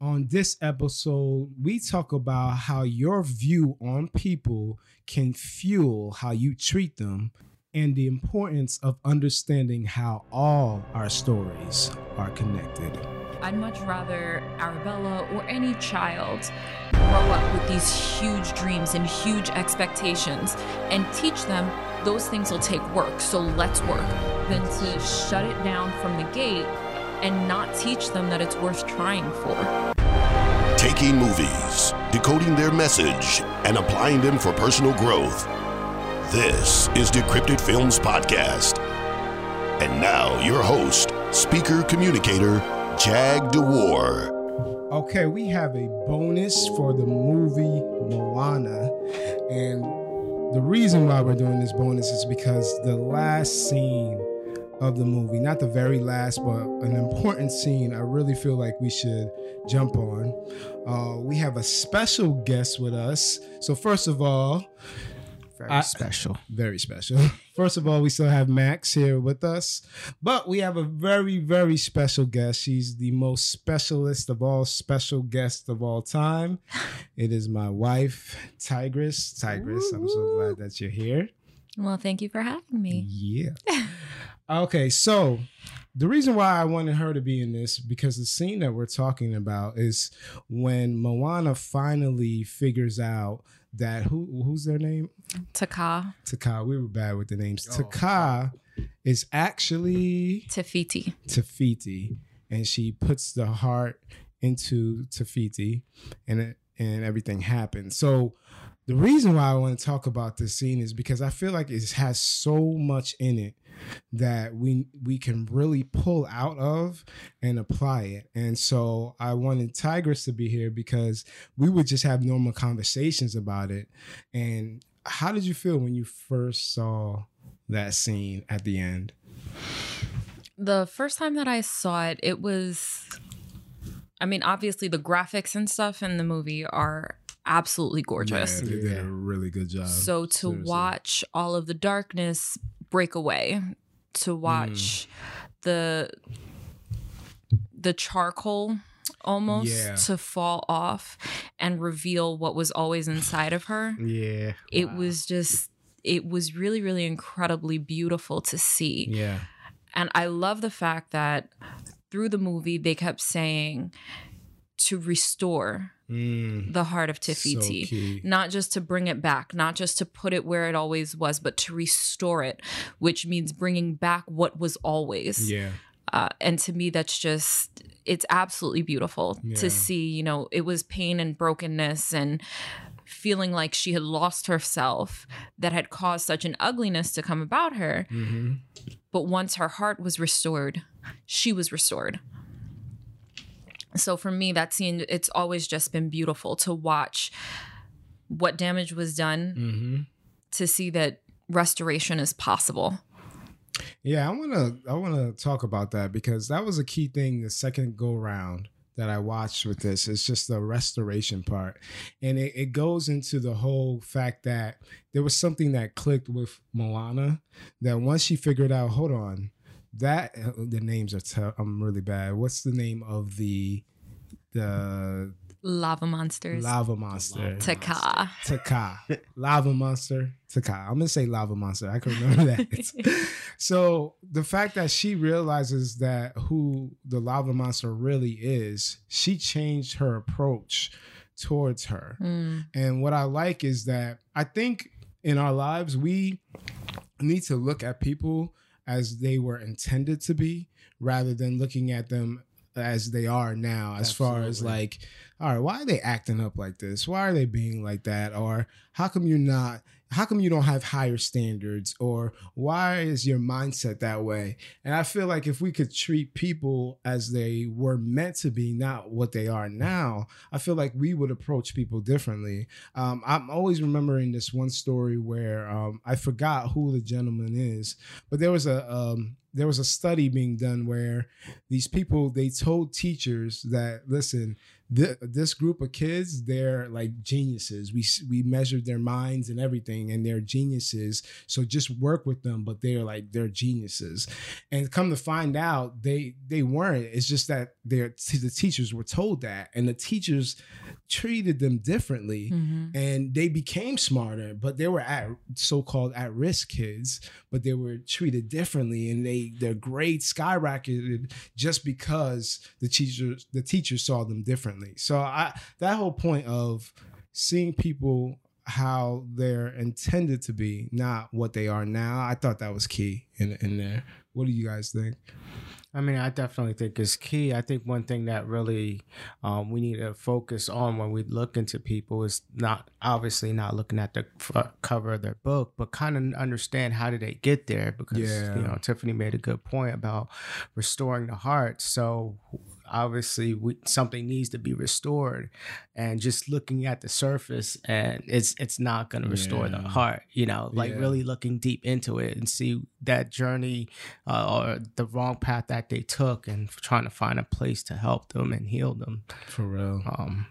On this episode, we talk about how your view on people can fuel how you treat them and the importance of understanding how all our stories are connected. I'd much rather Arabella or any child grow up with these huge dreams and huge expectations and teach them those things will take work, so let's work, than to shut it down from the gate and not teach them that it's worth trying for. Taking movies, decoding their message, and applying them for personal growth. This is Decrypted Films Podcast. And now, your host, speaker communicator, Jag DeWar. Okay, we have a bonus for the movie Moana. And the reason why we're doing this bonus is because the last scene of the movie, not the very last, but an important scene, I really feel like we should jump on. Uh, we have a special guest with us. So, first of all, Very I- special. very special. First of all, we still have Max here with us, but we have a very, very special guest. She's the most specialist of all special guests of all time. It is my wife, Tigress. Tigress, I'm so glad that you're here. Well, thank you for having me. Yeah. okay, so the reason why I wanted her to be in this because the scene that we're talking about is when Moana finally figures out that who who's their name? Taka, Taka. We were bad with the names. Oh, Taka is actually Te Fiti. Tafiti, and she puts the heart into Te Fiti, and it, and everything happens. So the reason why I want to talk about this scene is because I feel like it has so much in it that we we can really pull out of and apply it. And so I wanted Tigress to be here because we would just have normal conversations about it. And how did you feel when you first saw that scene at the end? The first time that I saw it, it was, I mean, obviously the graphics and stuff in the movie are absolutely gorgeous. Yeah, they did Yeah. a really good job. so to seriously. watch all of the darkness break away, to mm. watch the the charcoal almost Yeah. to fall off and reveal what was always inside of her. Yeah. It Wow. was just it was really really incredibly beautiful to see. Yeah. And I love the fact that through the movie they kept saying to restore Mm, the heart of so not just to bring it back, not just to put it where it always was, but to restore it, which means bringing back what was always. Yeah. Uh, and to me, that's just, it's absolutely beautiful Yeah. to see, you know, it was pain and brokenness and feeling like she had lost herself that had caused such an ugliness to come about her. hmm But once her heart was restored, she was restored. So for me, that scene, it's always just been beautiful to watch what damage was done, hmm to see that restoration is possible. Yeah, I wanna I wanna talk about that because that was a key thing the second go round that I watched with this. It's just the restoration part. And it, it goes into the whole fact that there was something that clicked with Moana that once she figured out, hold on, that uh, the names are te- I'm really bad. What's the name of the the Lava monsters. lava monster? Taka. Taka. Lava Monster. Taka. I'm gonna say Lava Monster. I can remember that. so the fact that she realizes that who the Lava Monster really is, she changed her approach towards her. Mm, And what I like is that I think in our lives we need to look at people as they were intended to be rather than looking at them as they are now as far as like all right why are they acting up like this? Why are they being like that? Or how come you're not how come you don't have higher standards? Or why is your mindset that way? And i feel like if we could treat people as they were meant to be not what they are now i feel like we would approach people differently. Um, i'm always remembering this one story where um, i forgot who the gentleman is but there was a um, there was a study being done where these people they told teachers that listen th- this group of kids they're like geniuses. We we measured their minds and everything and they're geniuses. So just work with them but they're like they're geniuses. And come to find out they they weren't. It's just that they're the teachers were told that and the teachers treated them differently Mhm. and they became smarter but they were at so-called at-risk kids but they were treated differently and they their grades skyrocketed just because the teachers the teachers saw them differently so i that whole point of seeing people how they're intended to be not what they are now i thought that was key in in there what do you guys think I mean, I definitely think it's key. I think one thing that really um, we need to focus on when we look into people is not obviously not looking at the f- cover of their book, but kind of understand how did they get there. Because Yeah. you know, Tiffany made a good point about restoring the heart. So obviously, we, something needs to be restored, and just looking at the surface and it's it's not going to restore the heart. You know, like Yeah. really looking deep into it and see that journey uh, or the wrong path that they took and trying to find a place to help them and heal them. for real Um,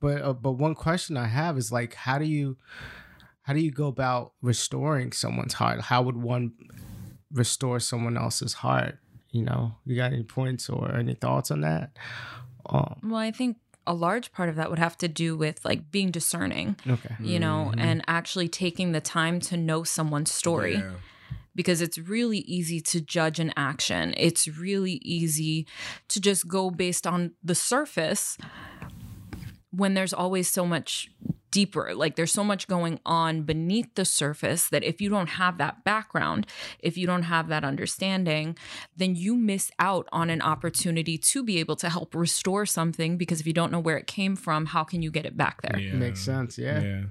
but uh, but one question I have is like, how do you how do you go about restoring someone's heart? How would one restore someone else's heart? You know, you got any points or any thoughts on that? Um, Well, I think a large part of that would have to do with like being discerning, okay. you know, Mhm. and actually taking the time to know someone's story. Yeah. because it's really easy to judge an action. It's really easy to just go based on the surface when there's always so much deeper. Like there's so much going on beneath the surface that if you don't have that background, if you don't have that understanding, then you miss out on an opportunity to be able to help restore something because if you don't know where it came from, how can you get it back there? Yeah. Makes sense. Yeah. Yeah.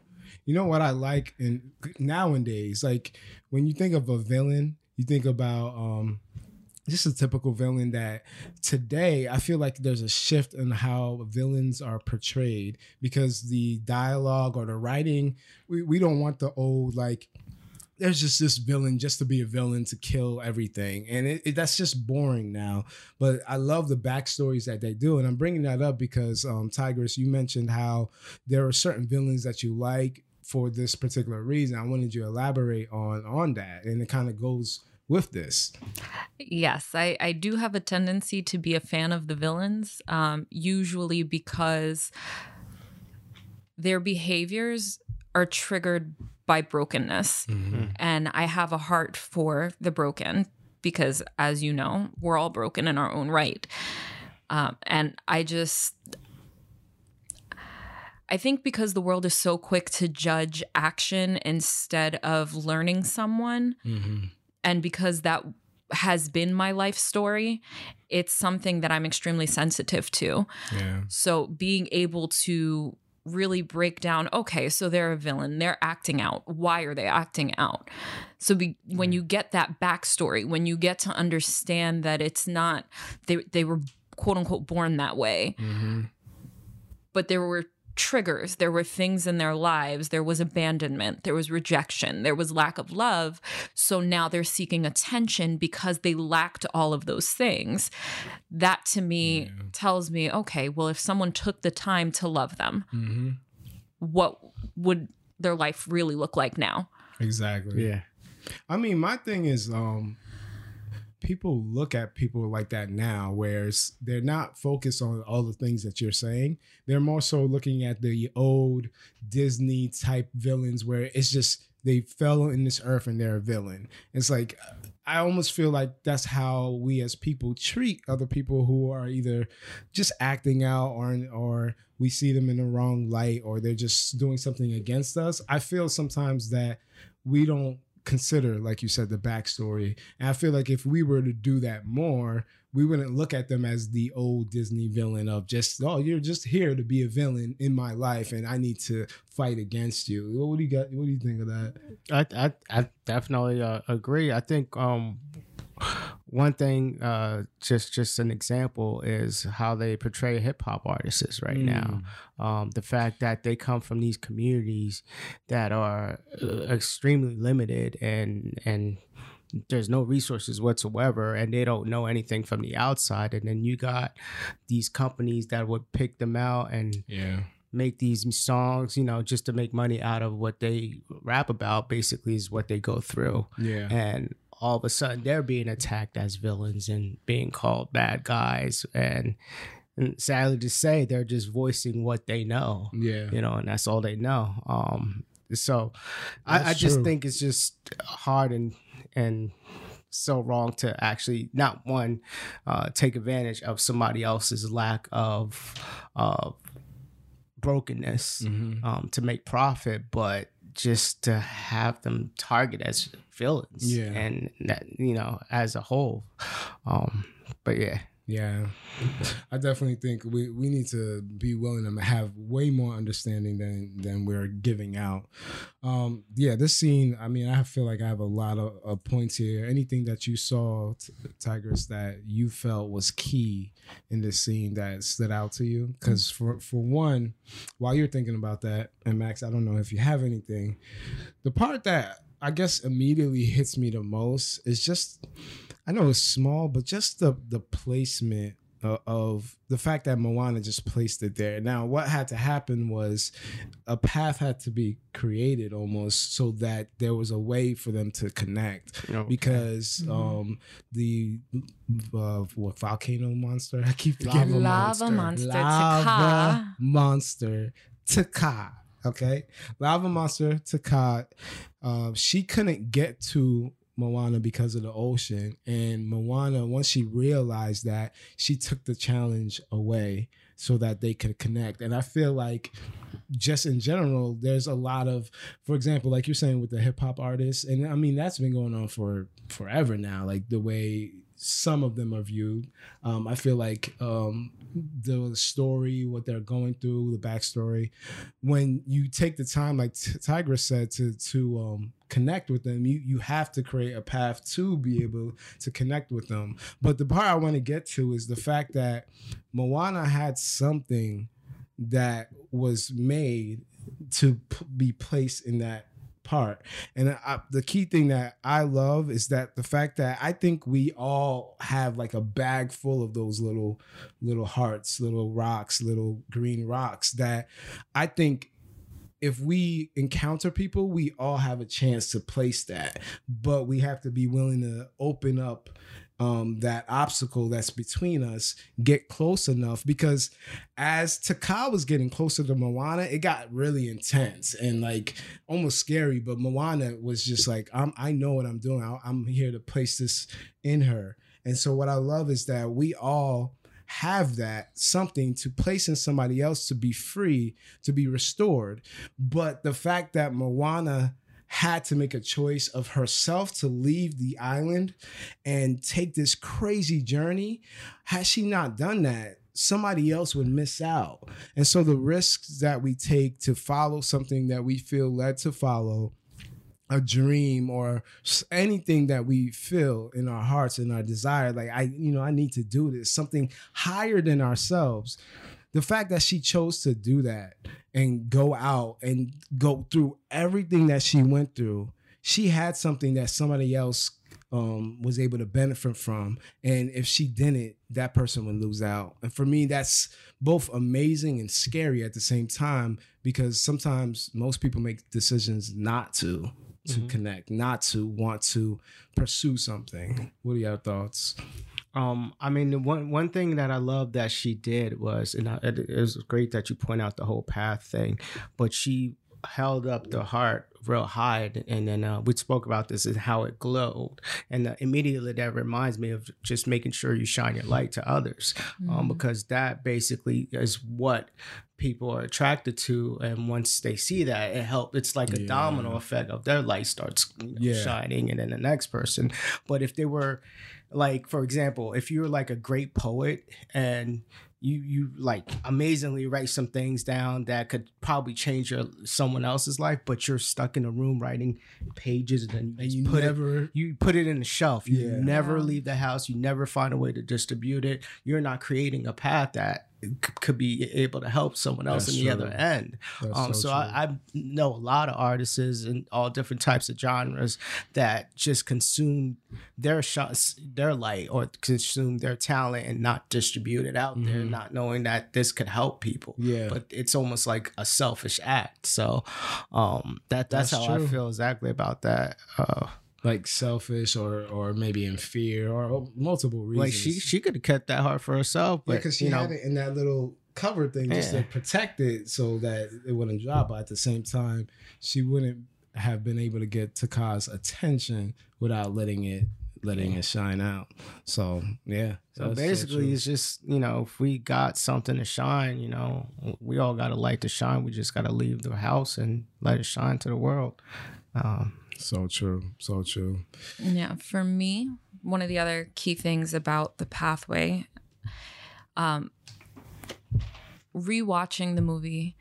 You know what I like in nowadays, like when you think of a villain, you think about um just a typical villain that today I feel like there's a shift in how villains are portrayed because the dialogue or the writing, we, we don't want the old like there's just this villain just to be a villain to kill everything. And it, it- that's just boring now. But i love the backstories that they do. And i'm bringing that up because um tigress you mentioned how there are certain villains that you like for this particular reason. I wanted you to elaborate on on that. And it kind of goes with this Yes, I, I do have a tendency to be a fan of the villains, um, usually because their behaviors are triggered by brokenness. And I have a heart for the broken because, as you know, we're all broken in our own right. Um, and I just. I think because the world is so quick to judge action instead of learning someone, and because that has been my life story, it's something that I'm extremely sensitive to. yeah. So being able to really break down okay so they're a villain they're acting out. Why are they acting out? So be, when you get that backstory when you get to understand that it's not they, they were quote unquote born that way. Mm-hmm. but there were triggers. There were things in their lives. There was abandonment. There was rejection. There was lack of love. So now they're seeking attention because they lacked all of those things. That to me tells me okay well if someone took the time to love them Mm-hmm. what would their life really look like now? Exactly. Yeah. I mean, my thing is, um, people look at people like that now, whereas they're not focused on all the things that you're saying. They're more so looking at the old Disney type villains, where it's just they fell in this earth and they're a villain. It's like I almost feel like that's how we as people treat other people who are either just acting out or or we see them in the wrong light or they're just doing something against us. I feel sometimes that we don't consider, like you said, the backstory. And I feel like if we were to do that more, we wouldn't look at them as the old Disney villain of just, oh, you're just here to be a villain in my life and I need to fight against you. What do you got? What do you think of that? I I, I definitely uh, agree. I think um, one thing, uh, just just an example, is how they portray hip hop artists right now. Um, the fact that they come from these communities that are uh, extremely limited and and there's no resources whatsoever and they don't know anything from the outside and then you got these companies that would pick them out and Yeah. make these songs you know just to make money out of what they rap about basically is what they go through Yeah. and all of a sudden they're being attacked as villains and being called bad guys and, and sadly to say they're just voicing what they know Yeah. you know and that's all they know um so I, I just true. think it's just hard and and so wrong to actually not one uh take advantage of somebody else's lack of of brokenness Mhm. um to make profit but just to have them target as villains Yeah. and that you know as a whole um but yeah Yeah, I definitely think we, we need to be willing to have way more understanding than than we're giving out. Um, yeah, this scene. I mean, I feel like I have a lot of, of points here. Anything that you saw, T- Tigress, that you felt was key in this scene that stood out to you? Because for for one, while you're thinking about that, and Max, I don't know if you have anything. The part that I guess immediately hits me the most is just I know it's small, but just the the placement of, of the fact that Moana just placed it there. Now, what had to happen was a path had to be created almost so that there was a way for them to connect Okay. because um the uh, what volcano monster I keep forgetting Lava monster, lava Taka. monster Taka okay lava monster Taka um she couldn't get to Moana because of the ocean and Moana once she realized that she took the challenge away so that they could connect and I feel like just in general, there's a lot of, for example, like you're saying with the hip hop artists, and I mean that's been going on for forever now. Like the way some of them are viewed, um, I feel like um, the story, what they're going through, the backstory, when you take the time, like Tigress said, to to um, connect with them, you you have to create a path to be able to connect with them. But the part I want to get to is the fact that Moana had something that was made to p- be placed in that part. And I, the key thing that I love is that the fact that I think we all have like a bag full of those little little hearts, little rocks, little green rocks that I think if we encounter people, we all have a chance to place that, but we have to be willing to open up um, that obstacle that's between us, get close enough because as Taka was getting closer to Moana, it got really intense and like almost scary. But Moana was just like, I'm, I know what I'm doing. I, I'm here to place this in her. And so what I love is that we all have that something to place in somebody else to be free, to be restored. But the fact that Moana had to make a choice of herself to leave the island and take this crazy journey, had she not done that, somebody else would miss out. And so the risks that we take to follow something that we feel led to follow a dream or anything that we feel in our hearts and our desire like i you know i need to do this something higher than ourselves the fact that she chose to do that and go out and go through everything that she went through she had something that somebody else um, was able to benefit from. And if she didn't that person would lose out. And for me that's both amazing and scary at the same time because sometimes most people make decisions not to to Mhm. connect not to want to pursue something. What are your thoughts Um, I mean, one one thing that I love that she did was, and I, it, it was great that you point out the whole path thing, but she held up the heart real high, and then uh, we spoke about this and how it glowed, and uh, immediately that reminds me of just making sure you shine your light to others, um, because that basically is what people are attracted to, and once they see that, it helps. It's like a Yeah. domino effect of their light starts you know, Yeah. shining, and then the next person. But if they were like for example if you're like a great poet and you you like amazingly write some things down that could probably change your someone else's life but you're stuck in a room writing pages and then you, and you put it you put it in the shelf. You Yeah. never leave the house. You never find a way to distribute it. You're not creating a path that c- could be able to help someone else That's on the true. other end. Um, so true. I, I know a lot of artists in all different types of genres that just consume their shots, their light, or consume their talent and not distribute it out there, Mhm. not knowing that this could help people. Yeah. But it's almost like a selfish act. So um, that that's, That's how true. I feel exactly about that. Uh, like selfish or or maybe in fear or multiple reasons. like she she could have kept that heart for herself, yeah, but because she you know, had it in that little cover thing just Yeah. to protect it so that it wouldn't drop. But at the same time, she wouldn't have been able to get Taka's attention without letting it letting it shine out. So yeah. So basically, true. it's just you know, if we got something to shine, you know, we all got a light to shine. We just got to leave the house and let it shine to the world. Um, so true. So true. Yeah, for me, one of the other key things about the pathway, um, rewatching the movie,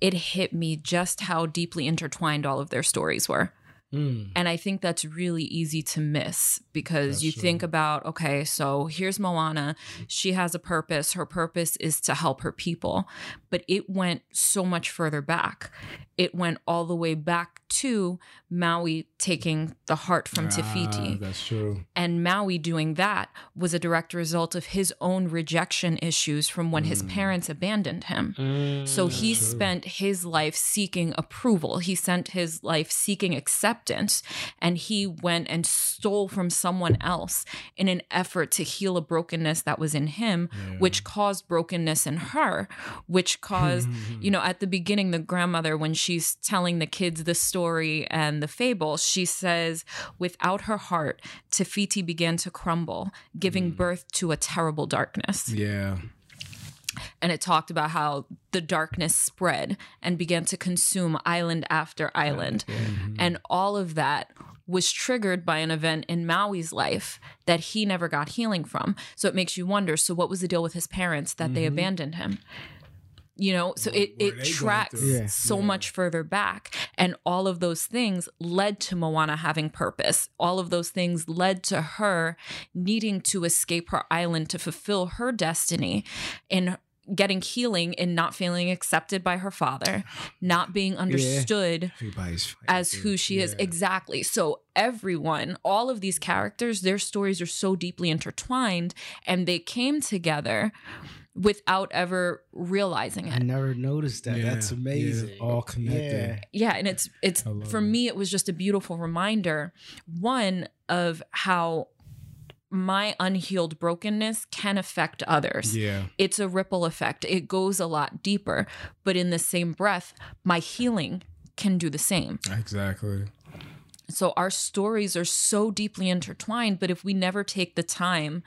it hit me just how deeply intertwined all of their stories were. Mm. And I think that's really easy to miss because That's you true. think about, okay, so here's Moana. She has a purpose. Her purpose is to help her people. But it went so much further back. It went all the way back to Maui taking the heart from Ah, that's true. And Maui doing that was a direct result of his own rejection issues from when his parents abandoned him. So he true. spent his life seeking approval. He spent his life seeking acceptance. And he went and stole from someone else in an effort to heal a brokenness that was in him, which caused brokenness in her, which caused, you know, at the beginning, the grandmother, when she's telling the kids the story and the fable, she says, without her heart, Te Fiti began to crumble, giving mm. birth to a terrible darkness. Yeah. And it talked about how the darkness spread and began to consume island after island. And all of that was triggered by an event in Maui's life that he never got healing from. So it makes you wonder so, what was the deal with his parents that they abandoned him? You know, so it, What were it tracks? Yeah. so much further back. And all of those things led to Moana having purpose. All of those things led to her needing to escape her island to fulfill her destiny in getting healing and not feeling accepted by her father, not being understood Everybody's fighting as who she is exactly so everyone all of these characters their stories are so deeply intertwined and they came together without ever realizing it. I never noticed that. Yeah, That's yeah, amazing. all connected. yeah and it's it's for it. me it was just a beautiful reminder one of how my unhealed brokenness can affect others Yeah. it's a ripple effect. It goes a lot deeper. But in the same breath, my healing can do the same. Exactly. So our stories are so deeply intertwined. But if we never take the time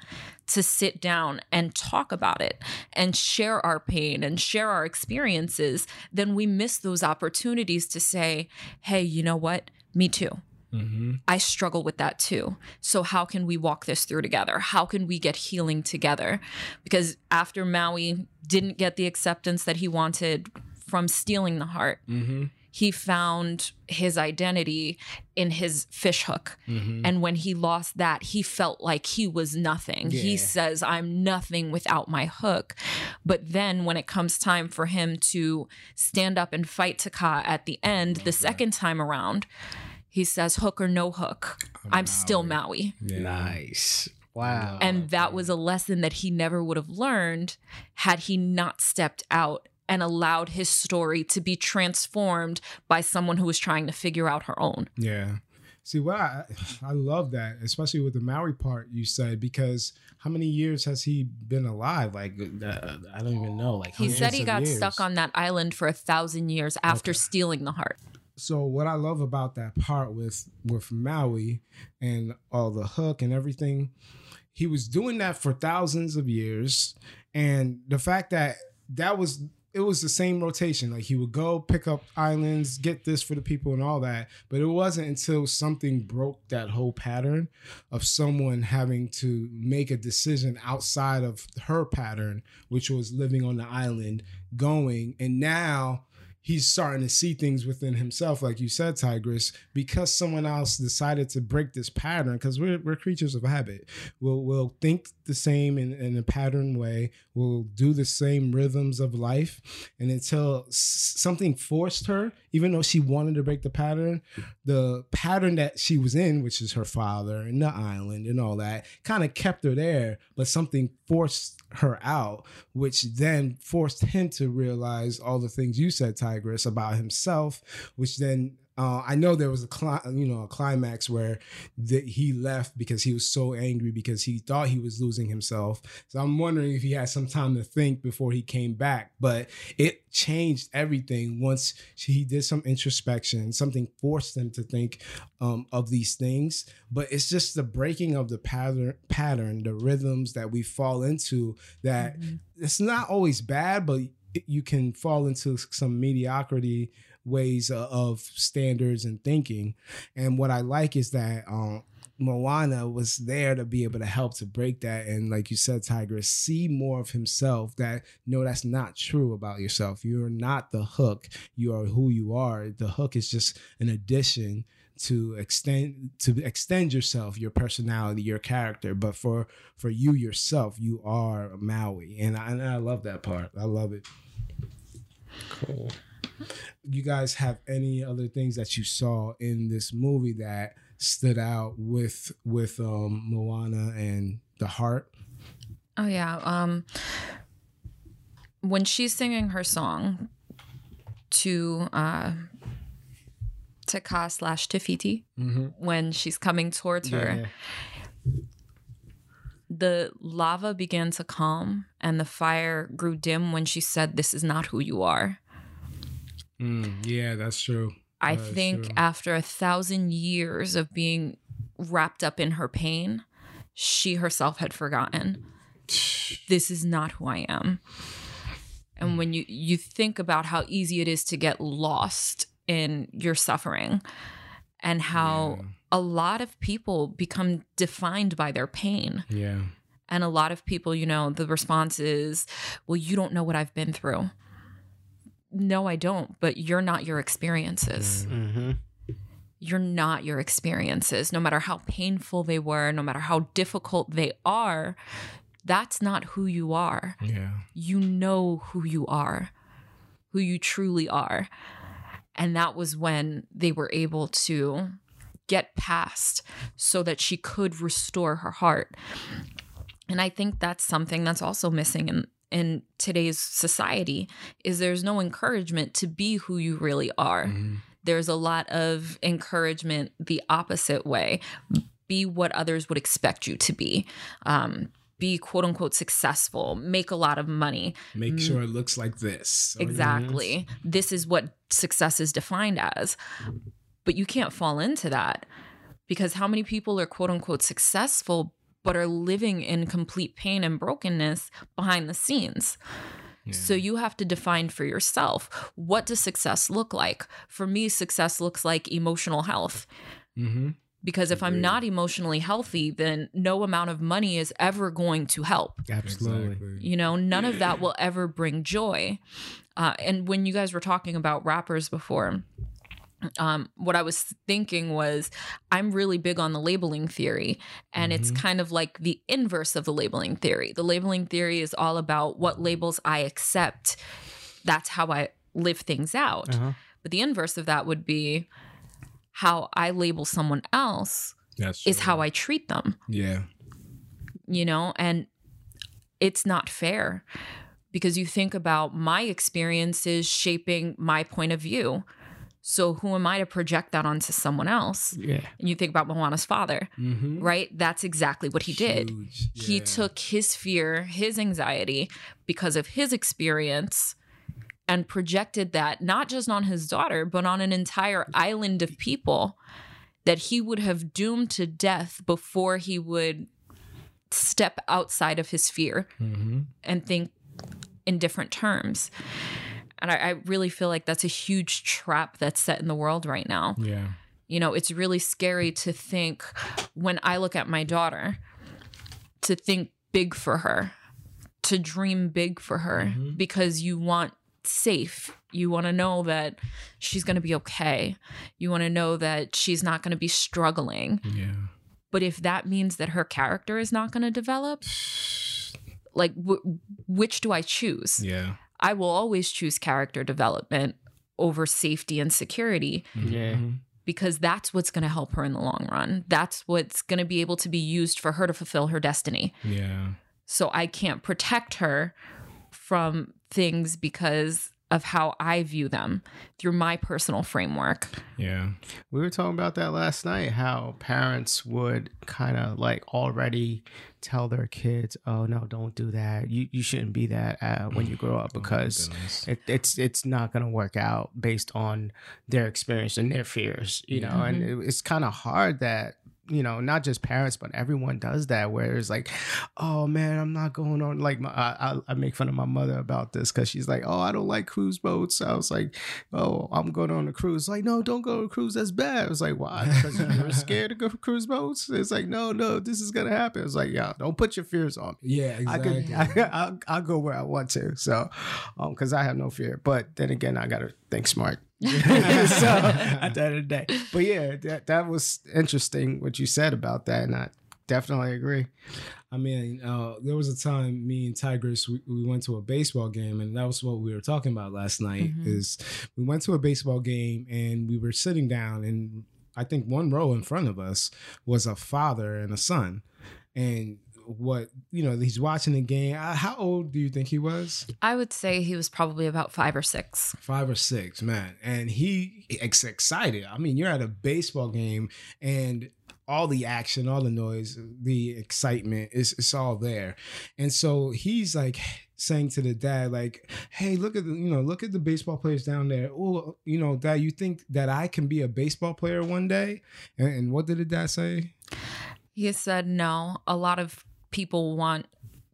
to sit down and talk about it and share our pain and share our experiences, then we miss those opportunities to say, hey, you know what? Me too. Mm-hmm. I struggle with that too. So, how can we walk this through together? How can we get healing together? Because after Maui didn't get the acceptance that he wanted from stealing the heart, Mm-hmm. he found his identity in his fish hook. Mm-hmm. And when he lost that, he felt like he was nothing. He says, I'm nothing without my hook. But then when it comes time for him to stand up and fight Taka at the end, the second time around, he says, hook or no hook, I'm, still Maui. Yeah. Nice. Wow. And that was a lesson that he never would have learned had he not stepped out and allowed his story to be transformed by someone who was trying to figure out her own. Yeah. See, what I I love that, especially with the Maui part you said, because how many years has he been alive? Like uh, I don't even know. Like He said he got years. stuck on that island for a thousand years after stealing the heart. So what I love about that part with with Maui and all the hook and everything, he was doing that for thousands of years, and the fact that that was it was the same rotation. Like he would go pick up islands, get this for the people and all that. But it wasn't until something broke that whole pattern of someone having to make a decision outside of her pattern, which was living on the island, going, and now he's starting to see things within himself, like you said, Tigress, because someone else decided to break this pattern. Because we're, we're creatures of habit. We'll we'll think the same in, in a pattern way. We'll do the same rhythms of life, and until something forced her, even though she wanted to break the pattern, mm-hmm. the pattern that she was in, which is her father and the island and all that, kind of kept her there. But something forced her out, which then forced him to realize all the things you said, Tigress, about himself, which then uh, I know there was a cli- you know a climax where that he left because he was so angry because he thought he was losing himself. So I'm wondering if he had some time to think before he came back. But it changed everything once he did some introspection. Something forced him to think um, of these things. But it's just the breaking of the pattern, pattern, the rhythms that we fall into. That it's not always bad, but you can fall into some mediocrity ways uh, of standards and thinking. And what I like is that um, Moana was there to be able to help to break that. And like you said, Tigress, see more of himself that no, that's not true about yourself. You're not the hook. You are who you are. The hook is just an addition to extend to extend yourself your personality your character but for for you yourself you are maui and I, and I love that part i love it Cool. You guys have any other things that you saw in this movie that stood out with with um Moana and the heart? Oh yeah. Um when she's singing her song to uh to Ka slash Te Fiti when she's coming towards her, the lava began to calm and the fire grew dim when she said, This is not who you are. Mm, yeah, that's true. I That think true. after a thousand years of being wrapped up in her pain, she herself had forgotten. This is not who I am. And when you you think about how easy it is to get lost in your suffering and how Yeah. a lot of people become defined by their pain. Yeah. And a lot of people, you know, the response is, well, you don't know what I've been through. No, I don't, but you're not your experiences. Mm-hmm. You're not your experiences. No matter how painful they were, no matter how difficult they are, that's not who you are. Yeah. You know who you are, who you truly are. And that was when they were able to get past so that she could restore her heart. And I think that's something that's also missing in in today's society is there's no encouragement to be who you really are. There's a lot of encouragement the opposite way. Be what others would expect you to be. Um, be quote unquote successful, make a lot of money, Make sure it looks like this. or- Exactly. This is what success is defined as. But you can't fall into that because how many people are quote unquote successful but are living in complete pain and brokenness behind the scenes? So you have to define for yourself what does success look like? For me, success looks like emotional health. Mhm. Because if I'm not emotionally healthy, then no amount of money is ever going to help Absolutely. Exactly. you know none of that will ever bring joy uh, and when you guys were talking about rappers before um, what I was thinking was, I'm really big on the labeling theory, and it's kind of like the inverse of the labeling theory. The labeling theory is all about what labels I accept. That's how I live things out. Uh-huh. But the inverse of that would be how I label someone else That's is how I treat them Yeah. you know, and it's not fair because you think about my experiences shaping my point of view. So who am I to project that onto someone else? Yeah. And you think about Moana's father, Mm-hmm. right? That's exactly what he did. He took his fear, his anxiety because of his experience and projected that not just on his daughter, but on an entire island of people that he would have doomed to death before he would step outside of his fear Mm-hmm. and think in different terms. And I, I really feel like that's a huge trap that's set in the world right now. Yeah. You know, it's really scary to think when I look at my daughter, to think big for her, to dream big for her, mm-hmm. because you want safe. You want to know that she's going to be okay. You want to know that she's not going to be struggling. Yeah. But if that means that her character is not going to develop, like w- which do I choose? Yeah. I will always choose character development over safety and security Yeah. Mhm. because that's what's going to help her in the long run. That's what's going to be able to be used for her to fulfill her destiny. Yeah. So I can't protect her from things because of how I view them through my personal framework. Yeah. We were talking about that last night. How parents would kind of like already tell their kids, "Oh no, don't do that. You you shouldn't be that uh, when you grow up because goodness. it, it's it's not gonna work out based on their experience and their fears." You know, and it, it's kind of hard that you know not just parents but everyone does that where it's like oh man i'm not going on like my, I, I- I make fun of my mother about this because she's like oh i don't like cruise boats i was like oh i'm going on a cruise like no don't go on a cruise that's bad i was like why because you're scared to go for cruise boats it's like no no this is gonna happen it's like yeah don't put your fears on me Yeah, I exactly. could, I, I'll, I'll go where I want to. So, um, because I have no fear. But then again, I gotta think smart. so at the end of the day, but yeah, that that was interesting what you said about that, and I definitely agree. I mean, uh, there was a time me and Tigress we, we went to a baseball game, and that was what we were talking about last night. Mhm. Is we went to a baseball game and we were sitting down, and I think one row in front of us was a father and a son, and what you know he's watching the game. Uh, How old do you think he was? I would say he was probably about five or six. five or six, man. And he ex- excited. I mean, you're at a baseball game and all the action, all the noise, the excitement is it's all there. And so he's like saying to the dad, like, hey, look at the, you know, look at the baseball players down there. Oh, you know, dad, you think that I can be a baseball player one day? And, and what did the dad say? He said, no, a lot of people want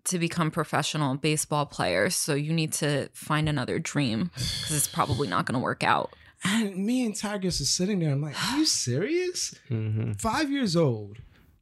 to become professional baseball players. So you need to find another dream because it's probably not going to work out. And me and Tigress are sitting there. I'm like, are you serious? Mm-hmm. five years old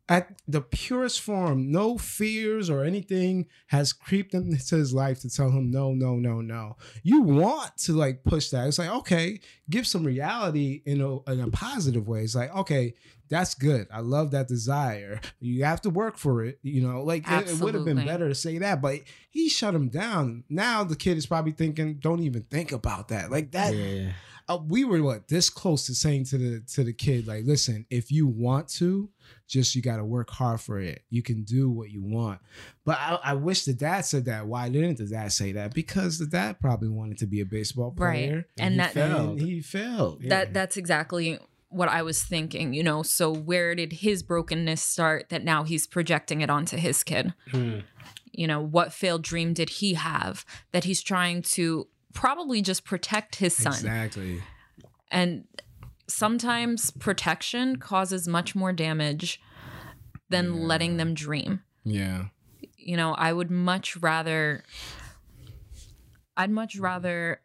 at the purest form no fears or anything has creeped into his life to tell him no no no no you want to like push that it's like okay give some reality in a, in a positive way it's like okay that's good. I love that desire. You have to work for it you know like it, it would have been better to say that but he shut him down. Now the kid is probably thinking don't even think about that. Like that Yeah. uh, we were what this close to saying to the to the kid like listen if you want to just you got to work hard for it. You can do what you want. But I, I wish the dad said that. Why didn't the dad say that? Because the dad probably wanted to be a baseball player Right. player And he that- failed. And he failed. Yeah. That that's exactly what I was thinking, you know. So where did his brokenness start that now he's projecting it onto his kid? Hmm. You know, what failed dream did he have that he's trying to probably just protect his son? exactly And sometimes protection causes much more damage than letting them dream. yeah You know, I would much rather I'd much rather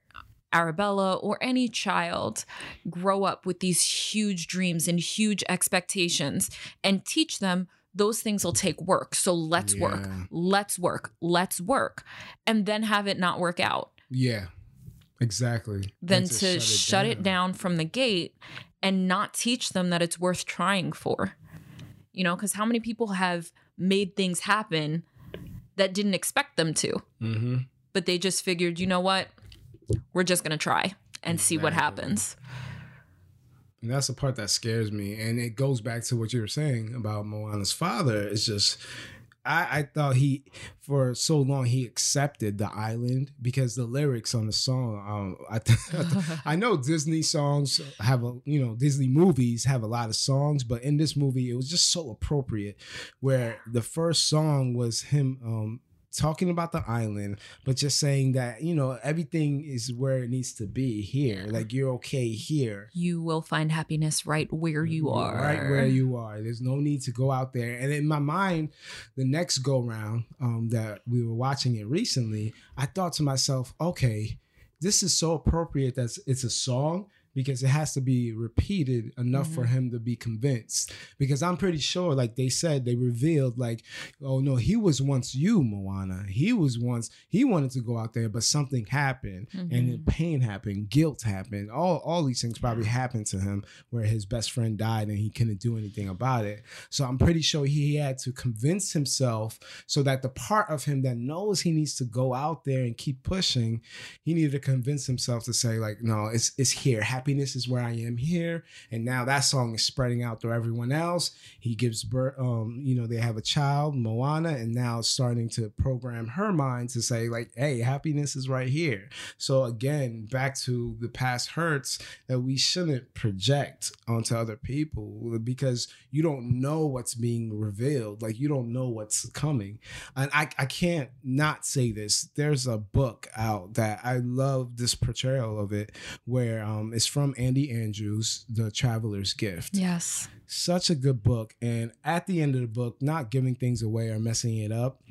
Arabella or any child grow up with these huge dreams and huge expectations and teach them those things will take work. So let's work. Let's work. Let's work. And then have it not work out. yeah exactly Then And to shut it, down from the gate and not teach them that it's worth trying for. You know, because how many people have made things happen that didn't expect them to? mm-hmm. but they just figured, you know what? We're just going to try and see what happens. And that's the part that scares me. And it goes back to what you were saying about Moana's father. It's just, I, I thought he, for so long, he accepted the island because the lyrics on the song, um, I, th- I know Disney songs have a, you know, Disney movies have a lot of songs, but in this movie, it was just so appropriate where the first song was him, um, talking about the island but just saying that you know everything is where it needs to be here like you're okay here You will find happiness right where you are. right where you are. There's no need to go out there. And in my mind, the next go round um, that we were watching it recently, I thought to myself, okay, this is so appropriate that it's a song because it has to be repeated enough for Mm-hmm. him to be convinced. Because I'm pretty sure, like they said, they revealed, like, oh no, he was once you, Moana. He was once he wanted to go out there, but something happened, and Mm-hmm. then pain happened, guilt happened. All all these things probably happened to him, where his best friend died and he couldn't do anything about it. So I'm pretty sure he had to convince himself so that the part of him that knows he needs to go out there and keep pushing, he needed to convince himself to say like, no, it's it's here. Happiness is where I am here, and now that song is spreading out through everyone else. He gives birth, um, you know, they have a child, Moana, and now starting to program her mind to say like, hey, happiness is right here. So again, back to the past hurts that we shouldn't project onto other people because you don't know what's being revealed. Like you don't know what's coming. And I, I can't not say this. There's a book out that I love this portrayal of it where um it's from Andy Andrews, The Traveler's Gift Yes. such a good book and at the end of the book not giving things away or messing it up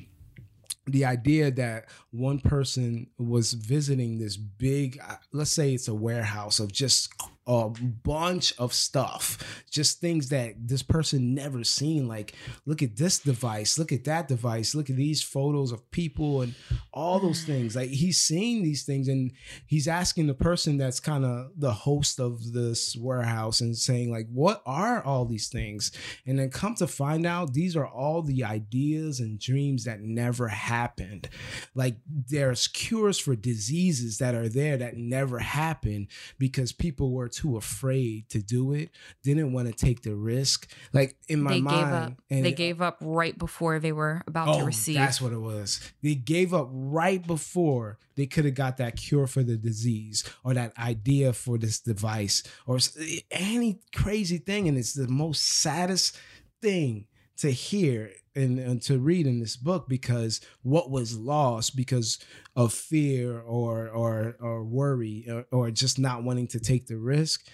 the idea that one person was visiting this big uh, let's say it's a warehouse of just a bunch of stuff just things that this person never seen. Like look at this device look at that device look at these photos of people and all those things. Like he's seeing these things and he's asking the person that's kind of the host of this warehouse and saying like what are all these things? And then come to find out these are all the ideas and dreams that never happened. Like there's cures for diseases that are there that never happened because people were too afraid to do it didn't want to take the risk like in my they mind gave up. and- they gave up right before they were about to oh, receive. Oh, That's what it was. They gave up right before they could have got that cure for the disease or that idea for this device or eh, any crazy thing. And it's the most saddest thing to hear and, and to read in this book because what was lost because of fear or or or worry or, or just not wanting to take the risk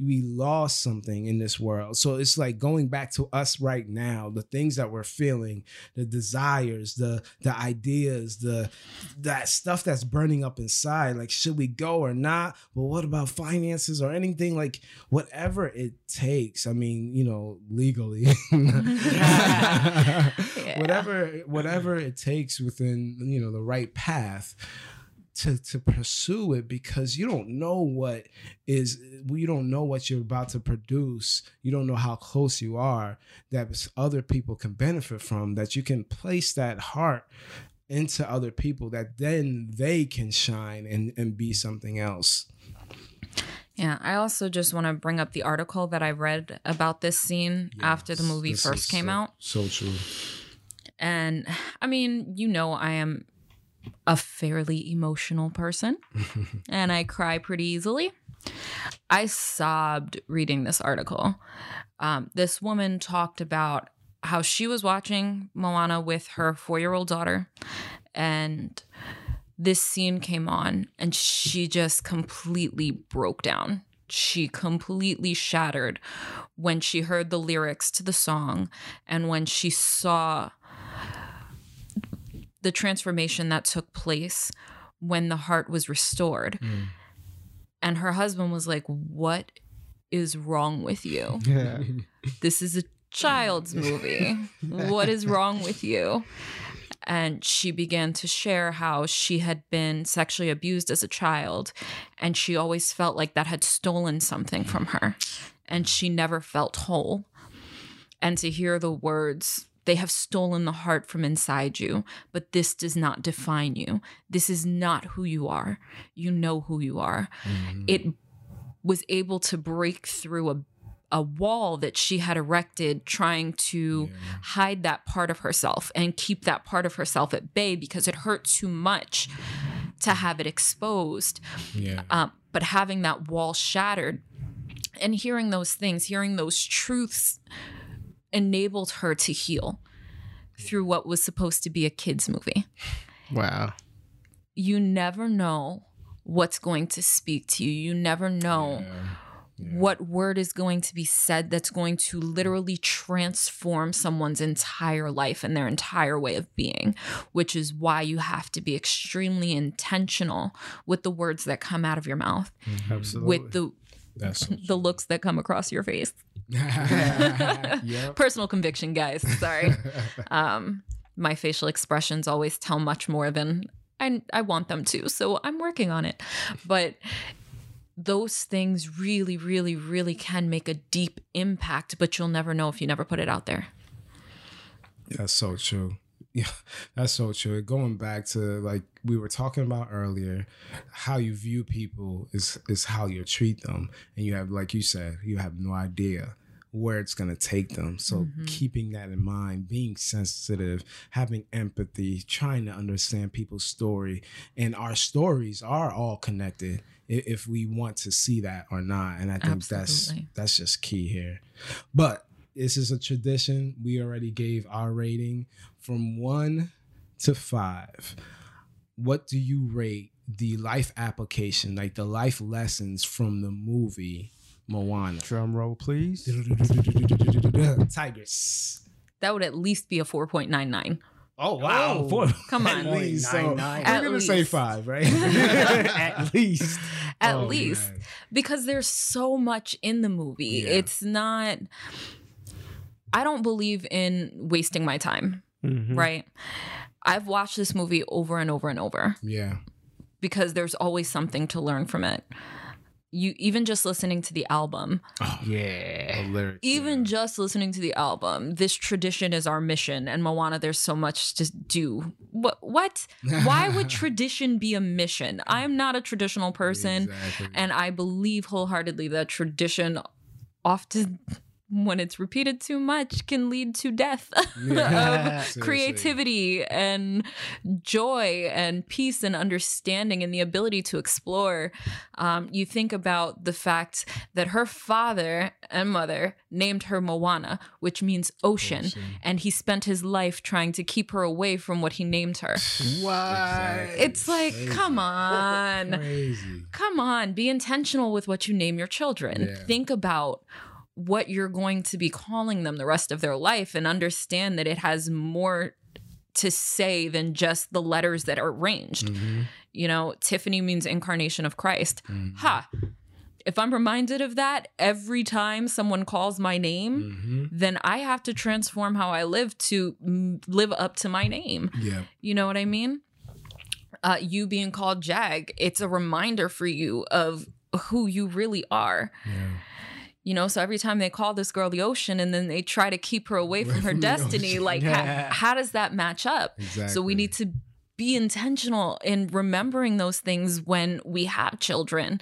we lost something in this world. So it's like going back to us right now, the things that we're feeling, the desires, the the ideas, the that stuff that's burning up inside. Like, should we go or not? But what about finances or anything? Like, whatever it takes. I mean, you know, legally. Whatever whatever it takes within, you know, the right path to to pursue it because you don't know what is you don't know what you're about to produce. You don't know how close you are that other people can benefit from that you can place that heart into other people that then they can shine and and be something else. Yeah, I also just want to bring up the article that I read about this scene after the movie first came so- out. so true. And I mean, you know, I am a fairly emotional person and I cry pretty easily. I sobbed reading this article. Um, this woman talked about how she was watching Moana with her four year old daughter, and this scene came on, and she just completely broke down. She completely shattered when she heard the lyrics to the song and when she saw the transformation that took place when the heart was restored. Mm. And her husband was like, What is wrong with you? Yeah. This is a child's movie. what is wrong with you? And she began to share how she had been sexually abused as a child, and she always felt like that had stolen something from her, and she never felt whole. And to hear the words, they have stolen the heart from inside you, but this does not define you. This is not who you are. You know who you are. It was able to break through a a wall that she had erected trying to hide that part of herself and keep that part of herself at bay because it hurt too much to have it exposed yeah um, but having that wall shattered and hearing those things hearing those truths enabled her to heal through what was supposed to be a kids movie Wow. you never know what's going to speak to you. You never know what word is going to be said that's going to literally transform someone's entire life and their entire way of being, which is why you have to be extremely intentional with the words that come out of your mouth, mm-hmm. Absolutely. with the That's so the looks that come across your face. yep. Personal conviction, guys. Sorry. um, my facial expressions always tell much more than I, I want them to. So I'm working on it. But those things really, really, really can make a deep impact, but you'll never know if you never put it out there. That's so true. Yeah, that's so true. Going back to like we were talking about earlier, how you view people is is how you treat them, and you have, like you said, you have no idea where it's going to take them. So Mm-hmm. keeping that in mind, being sensitive, having empathy, trying to understand people's story, and our stories are all connected if we want to see that or not. And I think Absolutely. that's that's just key here. But this is a tradition. We already gave our rating from one to five. What do you rate the life application, like the life lessons from the movie Moana? Drum roll, please. Tigress. That would at least be a 4.99. Oh wow! Oh, Four- come at on. least. So 0.99. we're At gonna say five, right? At least. At Oh, least. man. because there's so much in the movie. Yeah. It's not I don't believe in wasting my time, Mhm. right? I've watched this movie over and over and over Yeah. because there's always something to learn from it. You even just listening to the album, Yeah. lyrics. even just listening to the album, this tradition is our mission and Moana there's so much to do. What what? Why would tradition be a mission? I am not a traditional person. Exactly. And I believe wholeheartedly that tradition often, when it's repeated too much, can lead to death Yeah. of creativity and joy and peace and understanding and the ability to explore. Um, you think about the fact that her father and mother named her Moana, which means ocean, Ocean. and he spent his life trying to keep her away from what he named her. What? It's like, Crazy. come on Crazy. come on, be intentional with what you name your children. Yeah. Think about what you're going to be calling them the rest of their life and understand that it has more to say than just the letters that are arranged. Mhm. You know, Tiffany means incarnation of Christ. Mhm. Ha. If I'm reminded of that every time someone calls my name, Mhm. then I have to transform how I live to mm, live up to my name. Yeah. You know what I mean? Uh, you being called Jag, it's a reminder for you of who you really are. Yeah. You know, so every time they call this girl the ocean and then they try to keep her away from her destiny, ocean. like, Yeah. how, how does that match up? Exactly. So we need to be intentional in remembering those things when we have children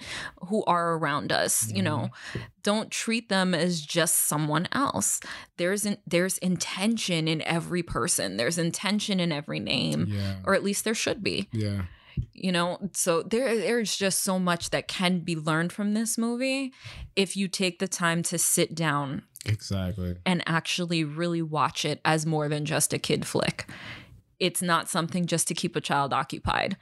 who are around us you know mm-hmm. don't treat them as just someone else there's in, there's intention in every person there's intention in every name Yeah. or at least there should be Yeah. You know so there there's just so much that can be learned from this movie if you take the time to sit down Exactly. and actually really watch it as more than just a kid flick. It's not something just to keep a child occupied.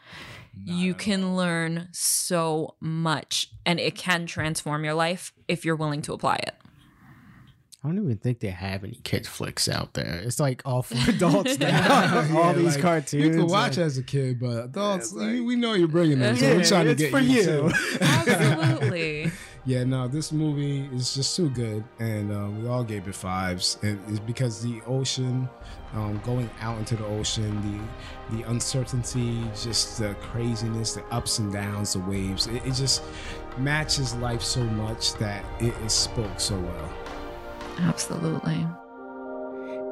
you can learn so much and it can transform your life if you're willing to apply it. I don't even think they have any kids flicks out there. It's like all for adults now. Yeah, all these like, cartoons. You can watch like- as a kid, but adults, we, we know you're bringing them. So Yeah, we're trying to get for you. you. too. Absolutely. Yeah, no, this movie is just too good, and uh, we all gave it fives. And it's because the ocean, um, going out into the ocean, the the uncertainty, just the craziness, the ups and downs, the waves, it, it just matches life so much that it, it spoke so well. Absolutely.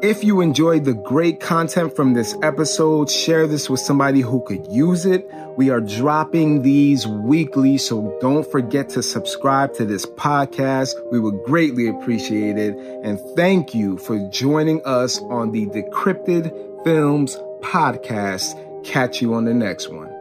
If you enjoyed the great content from this episode, share this with somebody who could use it. We are dropping these weekly, so don't forget to subscribe to this podcast. We would greatly appreciate it. And thank you for joining us on the Decrypted Films podcast. Catch you on the next one.